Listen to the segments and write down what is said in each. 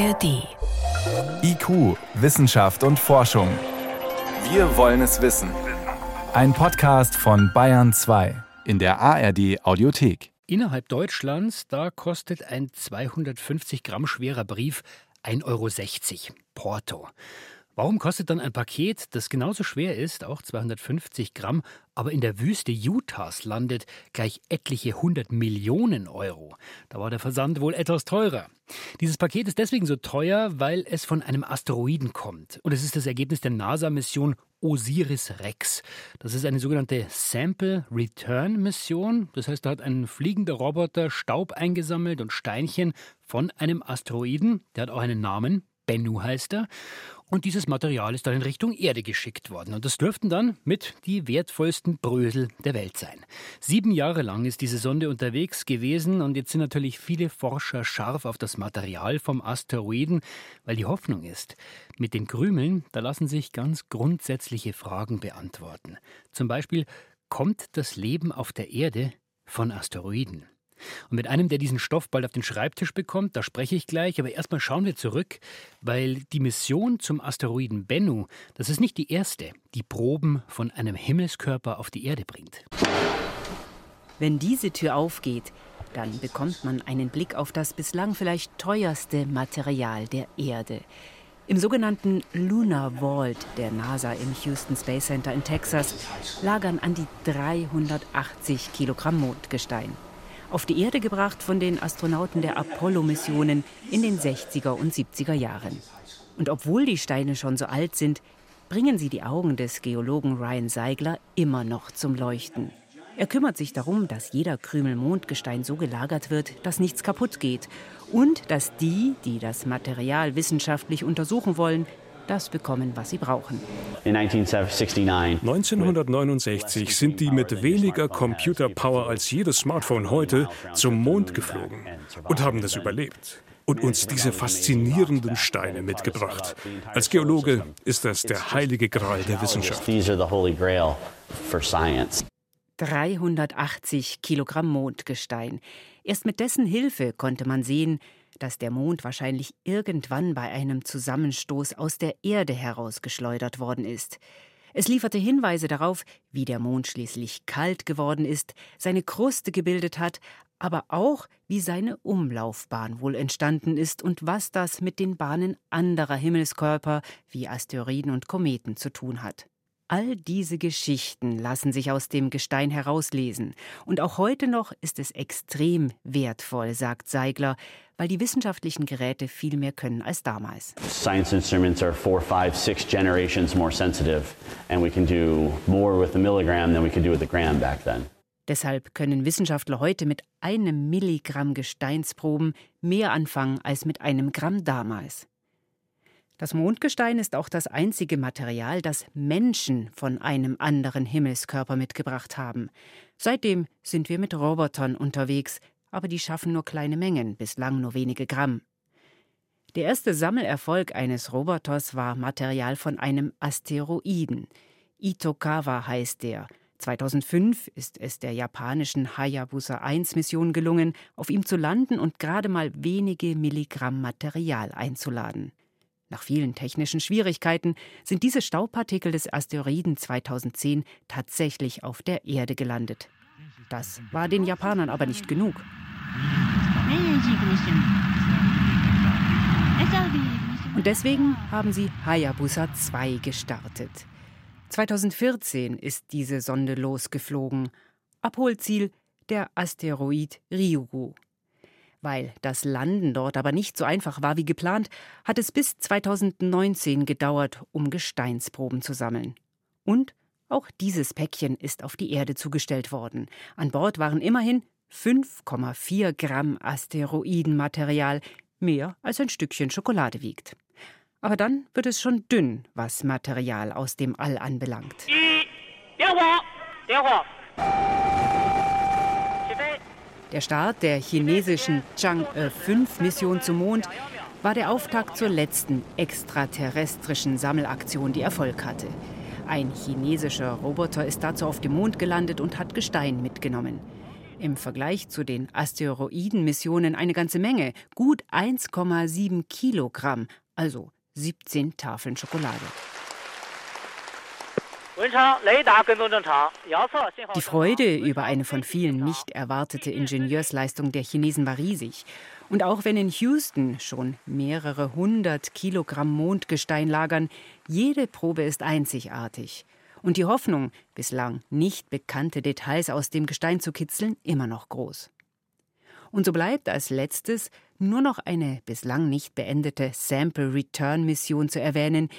ARD. IQ, Wissenschaft und Forschung. Wir wollen es wissen. Ein Podcast von Bayern 2 in der ARD Audiothek. Innerhalb Deutschlands, da kostet ein 250 Gramm schwerer Brief 1,60 Euro. Porto. Warum kostet dann ein Paket, das genauso schwer ist, auch 250 Gramm, aber in der Wüste Utahs landet, gleich etliche hundert Millionen Euro? Da war der Versand wohl etwas teurer. Dieses Paket ist deswegen so teuer, weil es von einem Asteroiden kommt. Und es ist das Ergebnis der NASA-Mission Osiris-Rex. Das ist eine sogenannte Sample-Return-Mission. Das heißt, da hat ein fliegender Roboter Staub eingesammelt und Steinchen von einem Asteroiden. Der hat auch einen Namen. Bennu heißt er. Und dieses Material ist dann in Richtung Erde geschickt worden. Und das dürften dann mit die wertvollsten Brösel der Welt sein. Sieben Jahre lang ist diese Sonde unterwegs gewesen und jetzt sind natürlich viele Forscher scharf auf das Material vom Asteroiden, weil die Hoffnung ist, mit den Krümeln, da lassen sich ganz grundsätzliche Fragen beantworten. Zum Beispiel, kommt das Leben auf der Erde von Asteroiden? Und mit einem, der diesen Stoff bald auf den Schreibtisch bekommt, da spreche ich gleich, aber erstmal schauen wir zurück, weil die Mission zum Asteroiden Bennu, das ist nicht die erste, die Proben von einem Himmelskörper auf die Erde bringt. Wenn diese Tür aufgeht, dann bekommt man einen Blick auf das bislang vielleicht teuerste Material der Erde. Im sogenannten Lunar Vault der NASA im Houston Space Center in Texas lagern an die 380 Kilogramm Mondgestein auf die Erde gebracht von den Astronauten der Apollo-Missionen in den 60er und 70er Jahren. Und obwohl die Steine schon so alt sind, bringen sie die Augen des Geologen Ryan Seigler immer noch zum Leuchten. Er kümmert sich darum, dass jeder Krümel Mondgestein so gelagert wird, dass nichts kaputt geht und dass die, die das Material wissenschaftlich untersuchen wollen, das bekommen, was sie brauchen. 1969 sind die mit weniger Computerpower als jedes Smartphone heute zum Mond geflogen und haben das überlebt und uns diese faszinierenden Steine mitgebracht. Als Geologe ist das der heilige Gral der Wissenschaft. 380 Kilogramm Mondgestein. Erst mit dessen Hilfe konnte man sehen, dass der Mond wahrscheinlich irgendwann bei einem Zusammenstoß aus der Erde herausgeschleudert worden ist. Es lieferte Hinweise darauf, wie der Mond schließlich kalt geworden ist, seine Kruste gebildet hat, aber auch, wie seine Umlaufbahn wohl entstanden ist und was das mit den Bahnen anderer Himmelskörper wie Asteroiden und Kometen zu tun hat. All diese Geschichten lassen sich aus dem Gestein herauslesen. Und auch heute noch ist es extrem wertvoll, sagt Seigler, weil die wissenschaftlichen Geräte viel mehr können als damals. Science instruments are four, five, six generations more sensitive, and we can do more with the milligram than we could do with the gram back then. Deshalb können Wissenschaftler heute mit einem Milligramm Gesteinsproben mehr anfangen als mit einem Gramm damals. Das Mondgestein ist auch das einzige Material, das Menschen von einem anderen Himmelskörper mitgebracht haben. Seitdem sind wir mit Robotern unterwegs, aber die schaffen nur kleine Mengen, bislang nur wenige Gramm. Der erste Sammelerfolg eines Roboters war Material von einem Asteroiden. Itokawa heißt der. 2005 ist es der japanischen Hayabusa 1 Mission gelungen, auf ihm zu landen und gerade mal wenige Milligramm Material einzuladen. Nach vielen technischen Schwierigkeiten sind diese Staubpartikel des Asteroiden 2010 tatsächlich auf der Erde gelandet. Das war den Japanern aber nicht genug. Und deswegen haben sie Hayabusa 2 gestartet. 2014 ist diese Sonde losgeflogen. Abholziel der Asteroid Ryugu. Weil das Landen dort aber nicht so einfach war wie geplant, hat es bis 2019 gedauert, um Gesteinsproben zu sammeln. Und auch dieses Päckchen ist auf die Erde zugestellt worden. An Bord waren immerhin 5,4 Gramm Asteroidenmaterial, mehr als ein Stückchen Schokolade wiegt. Aber dann wird es schon dünn, was Material aus dem All anbelangt. Der Start der chinesischen Chang'e-5-Mission zum Mond war der Auftakt zur letzten extraterrestrischen Sammelaktion, die Erfolg hatte. Ein chinesischer Roboter ist dazu auf dem Mond gelandet und hat Gestein mitgenommen. Im Vergleich zu den Asteroidenmissionen eine ganze Menge, gut 1,7 Kilogramm, also 17 Tafeln Schokolade. Die Freude über eine von vielen nicht erwartete Ingenieursleistung der Chinesen war riesig. Und auch wenn in Houston schon mehrere hundert Kilogramm Mondgestein lagern, jede Probe ist einzigartig. Und die Hoffnung, bislang nicht bekannte Details aus dem Gestein zu kitzeln, immer noch groß. Und so bleibt als letztes nur noch eine bislang nicht beendete Sample Return Mission zu erwähnen,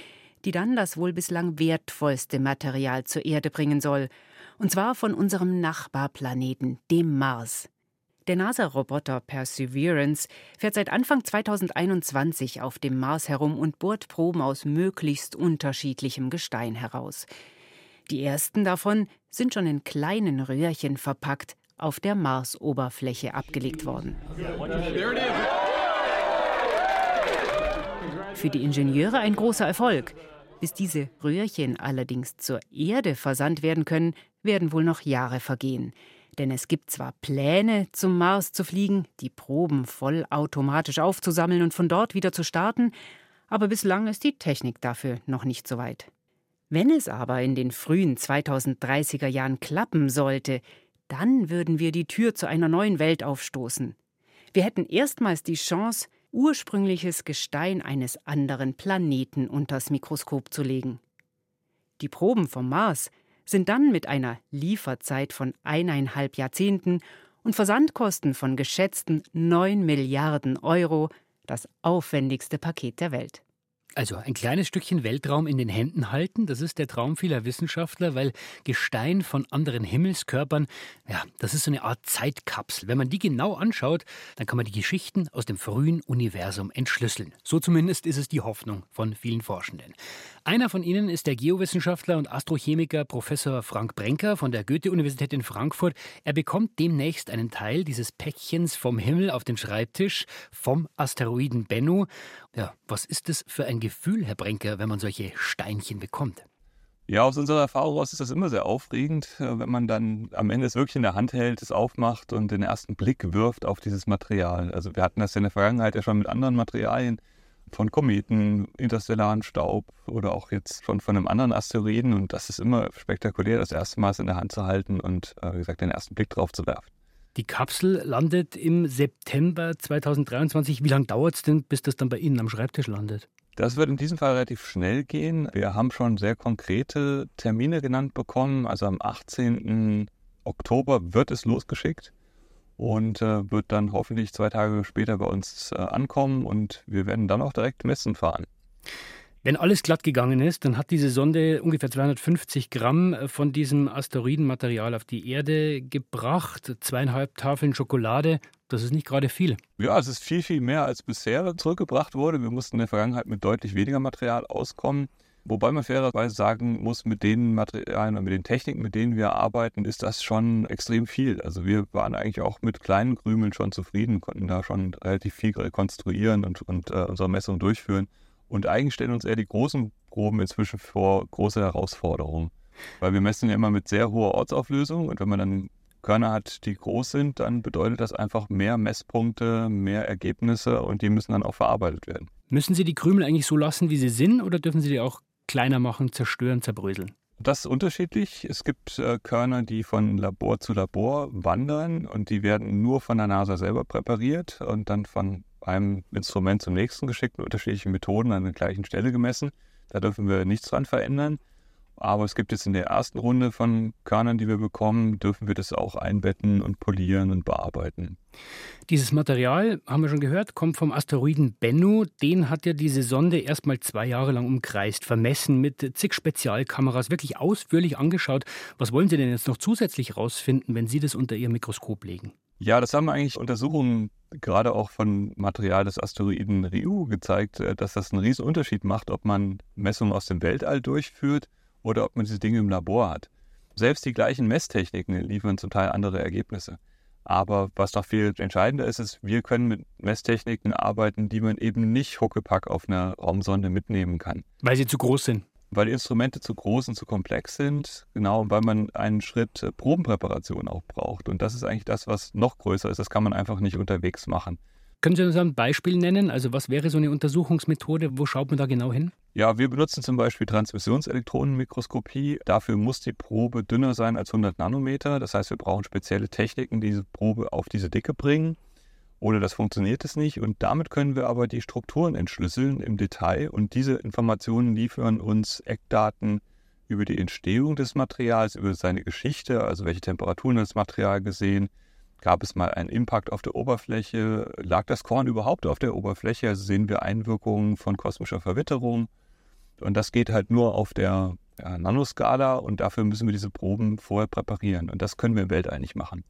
die dann das wohl bislang wertvollste Material zur Erde bringen soll, und zwar von unserem Nachbarplaneten, dem Mars. Der NASA-Roboter Perseverance fährt seit Anfang 2021 auf dem Mars herum und bohrt Proben aus möglichst unterschiedlichem Gestein heraus. Die ersten davon sind schon in kleinen Röhrchen verpackt auf der Marsoberfläche abgelegt worden. Für die Ingenieure ein großer Erfolg. Bis diese Röhrchen allerdings zur Erde versandt werden können, werden wohl noch Jahre vergehen. Denn es gibt zwar Pläne, zum Mars zu fliegen, die Proben vollautomatisch aufzusammeln und von dort wieder zu starten, aber bislang ist die Technik dafür noch nicht so weit. Wenn es aber in den frühen 2030er Jahren klappen sollte, dann würden wir die Tür zu einer neuen Welt aufstoßen. Wir hätten erstmals die Chance, ursprüngliches Gestein eines anderen Planeten unters Mikroskop zu legen. Die Proben vom Mars sind dann mit einer Lieferzeit von eineinhalb Jahrzehnten und Versandkosten von geschätzten 9 Milliarden Euro das aufwendigste Paket der Welt. Also ein kleines Stückchen Weltraum in den Händen halten, das ist der Traum vieler Wissenschaftler, weil Gestein von anderen Himmelskörpern, ja, das ist so eine Art Zeitkapsel. Wenn man die genau anschaut, dann kann man die Geschichten aus dem frühen Universum entschlüsseln. So zumindest ist es die Hoffnung von vielen Forschenden. Einer von ihnen ist der Geowissenschaftler und Astrochemiker Professor Frank Brenker von der Goethe-Universität in Frankfurt. Er bekommt demnächst einen Teil dieses Päckchens vom Himmel auf den Schreibtisch vom Asteroiden Bennu. Ja, was ist das für ein Gefühl, Herr Brenker, wenn man solche Steinchen bekommt? Ja, aus unserer Erfahrung heraus ist das immer sehr aufregend, äh, wenn man dann am Ende es wirklich in der Hand hält, es aufmacht und den ersten Blick wirft auf dieses Material. Also wir hatten das ja in der Vergangenheit ja schon mit anderen Materialien, von Kometen, interstellaren Staub oder auch jetzt schon von einem anderen Asteroiden. Und das ist immer spektakulär, das erste Mal in der Hand zu halten und, äh, wie gesagt, den ersten Blick drauf zu werfen. Die Kapsel landet im September 2023. Wie lange dauert es denn, bis das dann bei Ihnen am Schreibtisch landet? Das wird in diesem Fall relativ schnell gehen. Wir haben schon sehr konkrete Termine genannt bekommen. Also am 18. Oktober wird es losgeschickt und äh, wird dann hoffentlich zwei Tage später bei uns äh, ankommen und wir werden dann auch direkt messen fahren. Wenn alles glatt gegangen ist, dann hat diese Sonde ungefähr 250 Gramm äh, von diesem Asteroidenmaterial auf die Erde gebracht. Zweieinhalb Tafeln Schokolade, das ist nicht gerade viel. Ja, es ist viel, viel mehr als bisher zurückgebracht wurde. Wir mussten in der Vergangenheit mit deutlich weniger Material auskommen. Wobei man fairerweise sagen muss, mit den Materialien und mit den Techniken, mit denen wir arbeiten, ist das schon extrem viel. Also wir waren eigentlich auch mit kleinen Krümeln schon zufrieden, konnten da schon relativ viel rekonstruieren und, und äh, unsere Messungen durchführen. Und eigentlich stellen uns eher die großen Proben inzwischen vor große Herausforderungen. Weil wir messen ja immer mit sehr hoher Ortsauflösung und wenn man dann Körner hat, die groß sind, dann bedeutet das einfach mehr Messpunkte, mehr Ergebnisse und die müssen dann auch verarbeitet werden. Müssen Sie die Krümel eigentlich so lassen, wie sie sind, oder dürfen Sie die auch kleiner machen, zerstören, zerbröseln? Das ist unterschiedlich. Es gibt äh, Körner, die von Labor zu Labor wandern und die werden nur von der NASA selber präpariert und dann von einem Instrument zum nächsten geschickt mit unterschiedlichen Methoden an der gleichen Stelle gemessen. Da dürfen wir nichts dran verändern. Aber es gibt jetzt in der ersten Runde von Körnern, die wir bekommen, dürfen wir das auch einbetten und polieren und bearbeiten. Dieses Material, haben wir schon gehört, kommt vom Asteroiden Bennu. Den hat ja diese Sonde erstmal zwei Jahre lang umkreist, vermessen mit zig Spezialkameras, wirklich ausführlich angeschaut. Was wollen Sie denn jetzt noch zusätzlich herausfinden, wenn Sie das unter Ihr Mikroskop legen? Ja, das haben eigentlich Untersuchungen gerade auch von Material des Asteroiden Ryu gezeigt, äh, dass das einen riesen Unterschied macht, ob man Messungen aus dem Weltall durchführt oder ob man diese Dinge im Labor hat. Selbst die gleichen Messtechniken liefern zum Teil andere Ergebnisse. Aber was noch viel entscheidender ist, ist, wir können mit Messtechniken arbeiten, die man eben nicht huckepack auf einer Raumsonde mitnehmen kann. Weil sie zu groß sind. Weil die Instrumente zu groß und zu komplex sind, genau, weil man einen Schritt äh, Probenpräparation auch braucht. Und das ist eigentlich das, was noch größer ist. Das kann man einfach nicht unterwegs machen. Können Sie uns ein Beispiel nennen? Also was wäre so eine Untersuchungsmethode? Wo schaut man da genau hin? Ja, wir benutzen zum Beispiel Transmissionselektronenmikroskopie. Dafür muss die Probe dünner sein als 100 Nanometer. Das heißt, wir brauchen spezielle Techniken, die diese Probe auf diese Dicke bringen. Oder das funktioniert es nicht. Und damit können wir aber die Strukturen entschlüsseln im Detail. Und diese Informationen liefern uns Eckdaten über die Entstehung des Materials, über seine Geschichte, also welche Temperaturen das Material gesehen, Gab es mal einen Impact auf der Oberfläche? Lag das Korn überhaupt auf der Oberfläche? Also sehen wir Einwirkungen von kosmischer Verwitterung. Und das geht halt nur auf der Nanoskala und dafür müssen wir diese Proben vorher präparieren. Und das können wir im Weltall nicht machen.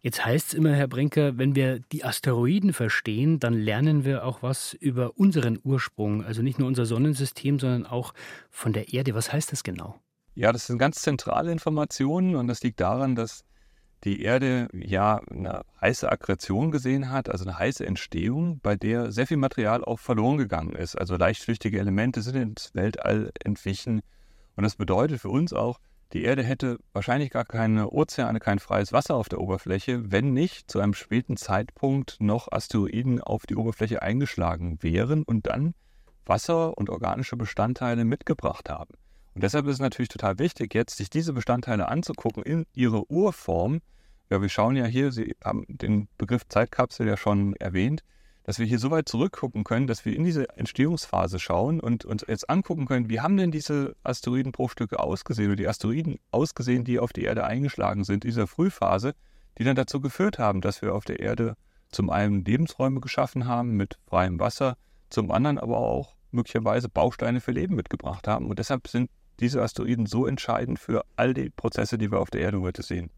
Jetzt heißt es immer, Herr Brinker, wenn wir die Asteroiden verstehen, dann lernen wir auch was über unseren Ursprung. Also nicht nur unser Sonnensystem, sondern auch von der Erde. Was heißt das genau? Ja, das sind ganz zentrale Informationen und das liegt daran, dass die Erde ja eine heiße Aggression gesehen hat, also eine heiße Entstehung, bei der sehr viel Material auch verloren gegangen ist. Also leichtflüchtige Elemente sind ins Weltall entwichen. Und das bedeutet für uns auch, die Erde hätte wahrscheinlich gar keine Ozeane, kein freies Wasser auf der Oberfläche, wenn nicht zu einem späten Zeitpunkt noch Asteroiden auf die Oberfläche eingeschlagen wären und dann Wasser und organische Bestandteile mitgebracht haben. Und deshalb ist es natürlich total wichtig, jetzt sich diese Bestandteile anzugucken in ihrer Urform. Ja, wir schauen ja hier, Sie haben den Begriff Zeitkapsel ja schon erwähnt, dass wir hier so weit zurückgucken können, dass wir in diese Entstehungsphase schauen und uns jetzt angucken können, wie haben denn diese Asteroidenbruchstücke ausgesehen oder die Asteroiden ausgesehen, die auf die Erde eingeschlagen sind, in dieser Frühphase, die dann dazu geführt haben, dass wir auf der Erde zum einen Lebensräume geschaffen haben mit freiem Wasser, zum anderen aber auch möglicherweise Bausteine für Leben mitgebracht haben. Und deshalb sind diese Asteroiden so entscheidend für all die Prozesse, die wir auf der Erde heute sehen.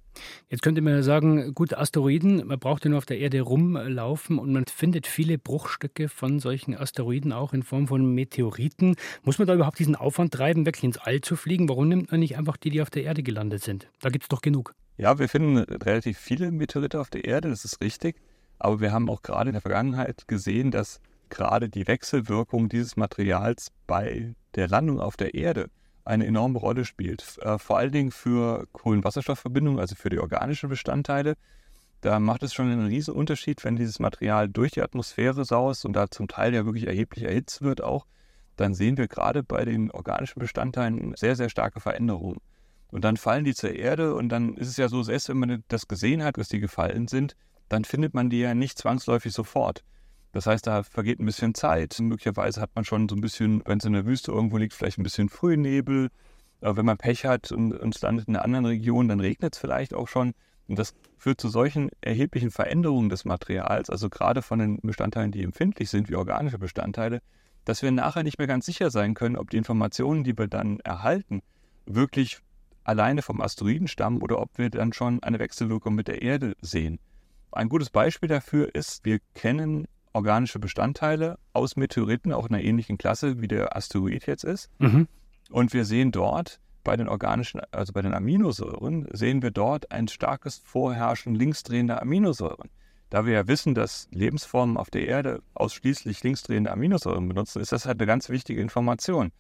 Jetzt könnte man ja sagen, gut, Asteroiden, man braucht ja nur auf der Erde rumlaufen und man findet viele Bruchstücke von solchen Asteroiden auch in Form von Meteoriten. Muss man da überhaupt diesen Aufwand treiben, wirklich ins All zu fliegen? Warum nimmt man nicht einfach die, die auf der Erde gelandet sind? Da gibt es doch genug. Ja, wir finden relativ viele Meteorite auf der Erde, das ist richtig. Aber wir haben auch gerade in der Vergangenheit gesehen, dass gerade die Wechselwirkung dieses Materials bei der Landung auf der Erde eine enorme Rolle spielt. Äh, vor allen Dingen für Kohlenwasserstoffverbindungen, also für die organischen Bestandteile. Da macht es schon einen riesen Unterschied, wenn dieses Material durch die Atmosphäre saust und da zum Teil ja wirklich erheblich erhitzt wird auch, dann sehen wir gerade bei den organischen Bestandteilen sehr, sehr starke Veränderungen. Und dann fallen die zur Erde und dann ist es ja so, selbst wenn man das gesehen hat, dass die gefallen sind, dann findet man die ja nicht zwangsläufig sofort. Das heißt, da vergeht ein bisschen Zeit. Möglicherweise hat man schon so ein bisschen, wenn es in der Wüste irgendwo liegt, vielleicht ein bisschen Frühnebel. Aber wenn man Pech hat und, und es landet in einer anderen Region, dann regnet es vielleicht auch schon. Und das führt zu solchen erheblichen Veränderungen des Materials, also gerade von den Bestandteilen, die empfindlich sind, wie organische Bestandteile, dass wir nachher nicht mehr ganz sicher sein können, ob die Informationen, die wir dann erhalten, wirklich alleine vom Asteroiden stammen oder ob wir dann schon eine Wechselwirkung mit der Erde sehen. Ein gutes Beispiel dafür ist, wir kennen organische Bestandteile aus Meteoriten, auch in einer ähnlichen Klasse, wie der Asteroid jetzt ist. Mhm. Und wir sehen dort bei den organischen, also bei den Aminosäuren, sehen wir dort ein starkes Vorherrschen linksdrehender Aminosäuren. Da wir ja wissen, dass Lebensformen auf der Erde ausschließlich linksdrehende Aminosäuren benutzen, ist das halt eine ganz wichtige Information.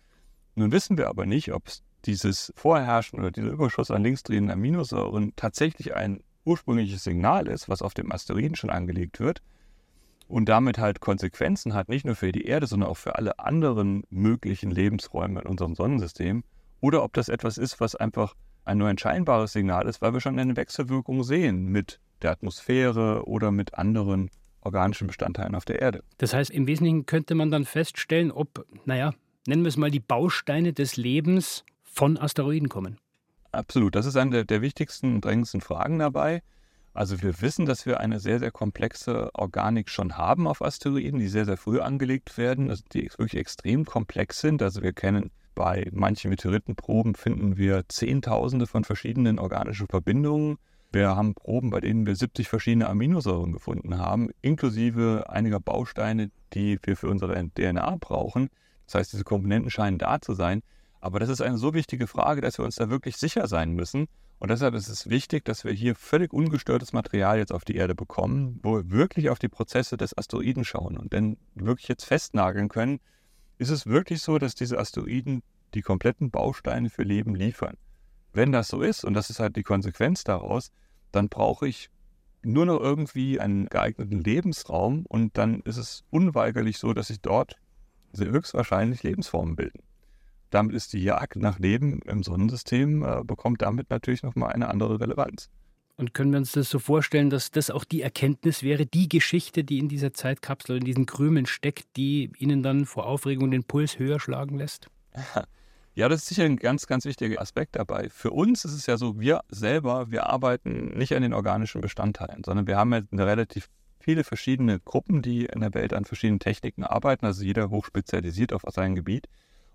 Nun wissen wir aber nicht, ob dieses Vorherrschen oder dieser Überschuss an linksdrehenden Aminosäuren tatsächlich ein ursprüngliches Signal ist, was auf dem Asteroiden schon angelegt wird, und damit halt Konsequenzen hat, nicht nur für die Erde, sondern auch für alle anderen möglichen Lebensräume in unserem Sonnensystem, oder ob das etwas ist, was einfach ein nur ein scheinbares Signal ist, weil wir schon eine Wechselwirkung sehen mit der Atmosphäre oder mit anderen organischen Bestandteilen auf der Erde. Das heißt, im Wesentlichen könnte man dann feststellen, ob, naja, nennen wir es mal die Bausteine des Lebens von Asteroiden kommen. Absolut, das ist eine der, der wichtigsten und drängendsten Fragen dabei. Also wir wissen, dass wir eine sehr, sehr komplexe Organik schon haben auf Asteroiden, die sehr, sehr früh angelegt werden, also die wirklich extrem komplex sind. Also wir kennen bei manchen Meteoritenproben finden wir Zehntausende von verschiedenen organischen Verbindungen. Wir haben Proben, bei denen wir 70 verschiedene Aminosäuren gefunden haben, inklusive einiger Bausteine, die wir für unsere DNA brauchen. Das heißt, diese Komponenten scheinen da zu sein. Aber das ist eine so wichtige Frage, dass wir uns da wirklich sicher sein müssen. Und deshalb ist es wichtig, dass wir hier völlig ungestörtes Material jetzt auf die Erde bekommen, wo wir wirklich auf die Prozesse des Asteroiden schauen und dann wirklich jetzt festnageln können, ist es wirklich so, dass diese Asteroiden die kompletten Bausteine für Leben liefern. Wenn das so ist, und das ist halt die Konsequenz daraus, dann brauche ich nur noch irgendwie einen geeigneten Lebensraum und dann ist es unweigerlich so, dass sich dort sehr höchstwahrscheinlich Lebensformen bilden. Damit ist die Jagd nach Leben im Sonnensystem, äh, bekommt damit natürlich nochmal eine andere Relevanz. Und können wir uns das so vorstellen, dass das auch die Erkenntnis wäre, die Geschichte, die in dieser Zeitkapsel, in diesen Krümeln steckt, die Ihnen dann vor Aufregung den Puls höher schlagen lässt? Ja, das ist sicher ein ganz, ganz wichtiger Aspekt dabei. Für uns ist es ja so, wir selber, wir arbeiten nicht an den organischen Bestandteilen, sondern wir haben ja eine relativ viele verschiedene Gruppen, die in der Welt an verschiedenen Techniken arbeiten, also jeder hochspezialisiert auf sein Gebiet.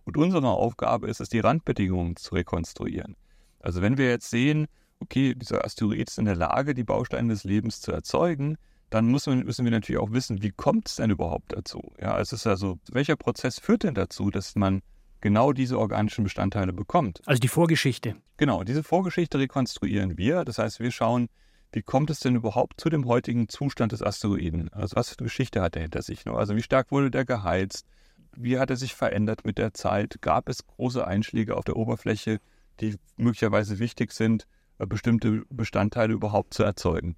Und unsere Aufgabe ist es, die Randbedingungen zu rekonstruieren. Also wenn wir jetzt sehen, okay, dieser Asteroid ist in der Lage, die Bausteine des Lebens zu erzeugen, dann müssen wir, müssen wir natürlich auch wissen, wie kommt es denn überhaupt dazu? Ja, es ist also, welcher Prozess führt denn dazu, dass man genau diese organischen Bestandteile bekommt. Also die Vorgeschichte. Genau, diese Vorgeschichte rekonstruieren wir. Das heißt, wir schauen, wie kommt es denn überhaupt zu dem heutigen Zustand des Asteroiden? Also was für eine Geschichte hat er hinter sich? Also wie stark wurde der geheizt? Wie hat er sich verändert mit der Zeit? Gab es große Einschläge auf der Oberfläche, die möglicherweise wichtig sind, äh, bestimmte Bestandteile überhaupt zu erzeugen?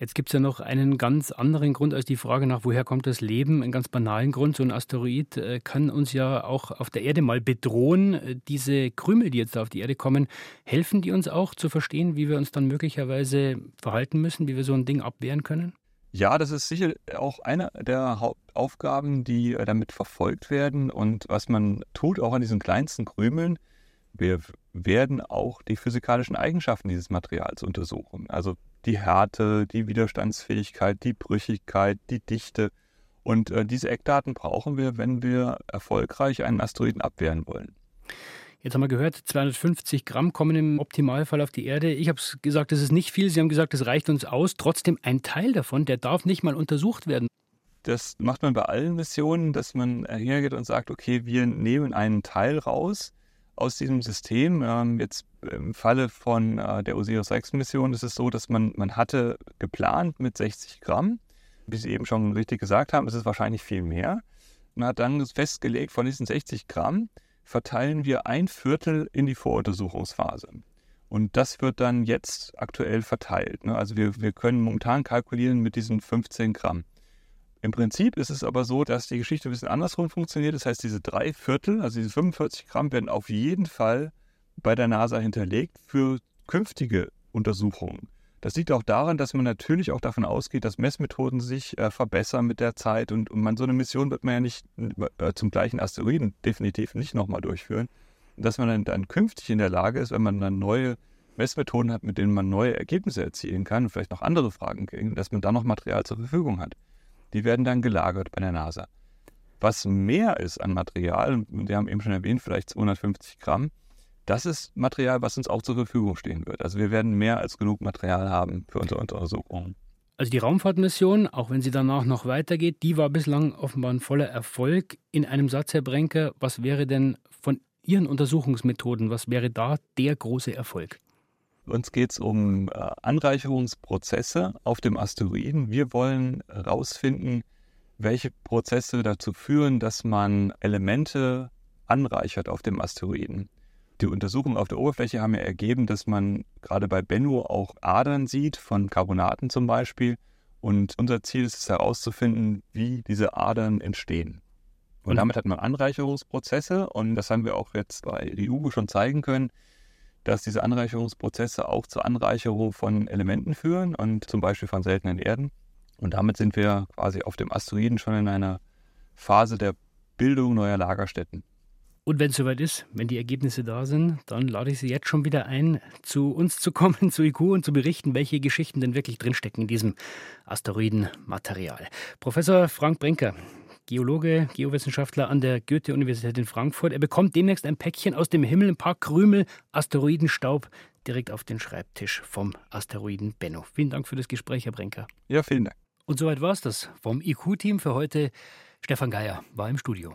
Jetzt gibt es ja noch einen ganz anderen Grund als die Frage nach, woher kommt das Leben? Einen ganz banalen Grund. So ein Asteroid äh, kann uns ja auch auf der Erde mal bedrohen. Äh, diese Krümel, die jetzt auf die Erde kommen, helfen die uns auch zu verstehen, wie wir uns dann möglicherweise verhalten müssen, wie wir so ein Ding abwehren können? Ja, das ist sicher auch eine der Hauptaufgaben, die äh, damit verfolgt werden. Und was man tut, auch an diesen kleinsten Krümeln, wir werden auch die physikalischen Eigenschaften dieses Materials untersuchen. Also die Härte, die Widerstandsfähigkeit, die Brüchigkeit, die Dichte. Und äh, diese Eckdaten brauchen wir, wenn wir erfolgreich einen Asteroiden abwehren wollen. Jetzt haben wir gehört, 250 Gramm kommen im Optimalfall auf die Erde. Ich habe gesagt, das ist nicht viel. Sie haben gesagt, das reicht uns aus. Trotzdem ein Teil davon, der darf nicht mal untersucht werden. Das macht man bei allen Missionen, dass man hergeht und sagt, okay, wir nehmen einen Teil raus aus diesem System. Ähm, jetzt im Falle von äh, der Osiris-Rex-Mission ist es so, dass man, man hatte geplant mit 60 Gramm. Wie Sie eben schon richtig gesagt haben, ist es wahrscheinlich viel mehr. Man hat dann festgelegt, von diesen 60 Gramm verteilen wir ein Viertel in die Voruntersuchungsphase. Und das wird dann jetzt aktuell verteilt. Ne? Also wir, wir können momentan kalkulieren mit diesen 15 Gramm. Im Prinzip ist es aber so, dass die Geschichte ein bisschen andersrum funktioniert. Das heißt, diese drei Viertel, also diese 45 Gramm, werden auf jeden Fall bei der NASA hinterlegt für künftige Untersuchungen. Das liegt auch daran, dass man natürlich auch davon ausgeht, dass Messmethoden sich äh, verbessern mit der Zeit und, und, man so eine Mission wird man ja nicht äh, zum gleichen Asteroiden definitiv nicht nochmal durchführen. Dass man dann, dann künftig in der Lage ist, wenn man dann neue Messmethoden hat, mit denen man neue Ergebnisse erzielen kann und vielleicht noch andere Fragen kriegen, dass man da noch Material zur Verfügung hat. Die werden dann gelagert bei der NASA. Was mehr ist an Material, wir haben eben schon erwähnt, vielleicht 250 Gramm, das ist Material, was uns auch zur Verfügung stehen wird. Also wir werden mehr als genug Material haben für unsere Untersuchungen. Also die Raumfahrtmission, auch wenn sie danach noch weitergeht, die war bislang offenbar ein voller Erfolg. In einem Satz, Herr Brenker, was wäre denn von Ihren Untersuchungsmethoden, was wäre da der große Erfolg? Uns geht es um äh, Anreicherungsprozesse auf dem Asteroiden. Wir wollen herausfinden, welche Prozesse dazu führen, dass man Elemente anreichert auf dem Asteroiden. Die Untersuchungen auf der Oberfläche haben ja ergeben, dass man gerade bei Bennu auch Adern sieht, von Carbonaten zum Beispiel. Und unser Ziel ist es herauszufinden, wie diese Adern entstehen. Und, damit hat man Anreicherungsprozesse und das haben wir auch jetzt bei Ryugu schon zeigen können dass diese Anreicherungsprozesse auch zur Anreicherung von Elementen führen und zum Beispiel von seltenen Erden. Und damit sind wir quasi auf dem Asteroiden schon in einer Phase der Bildung neuer Lagerstätten. Und wenn es soweit ist, wenn die Ergebnisse da sind, dann lade ich Sie jetzt schon wieder ein, zu uns zu kommen, zu IQ und zu berichten, welche Geschichten denn wirklich drinstecken in diesem Asteroidenmaterial. Professor Frank Brinker, Geologe, Geowissenschaftler an der Goethe-Universität in Frankfurt. Er bekommt demnächst ein Päckchen aus dem Himmel, ein paar Krümel Asteroidenstaub direkt auf den Schreibtisch vom Asteroiden Benno. Vielen Dank für das Gespräch, Herr Brenker. Ja, vielen Dank. Und soweit war es das vom IQ-Team für heute. Stefan Geier war im Studio.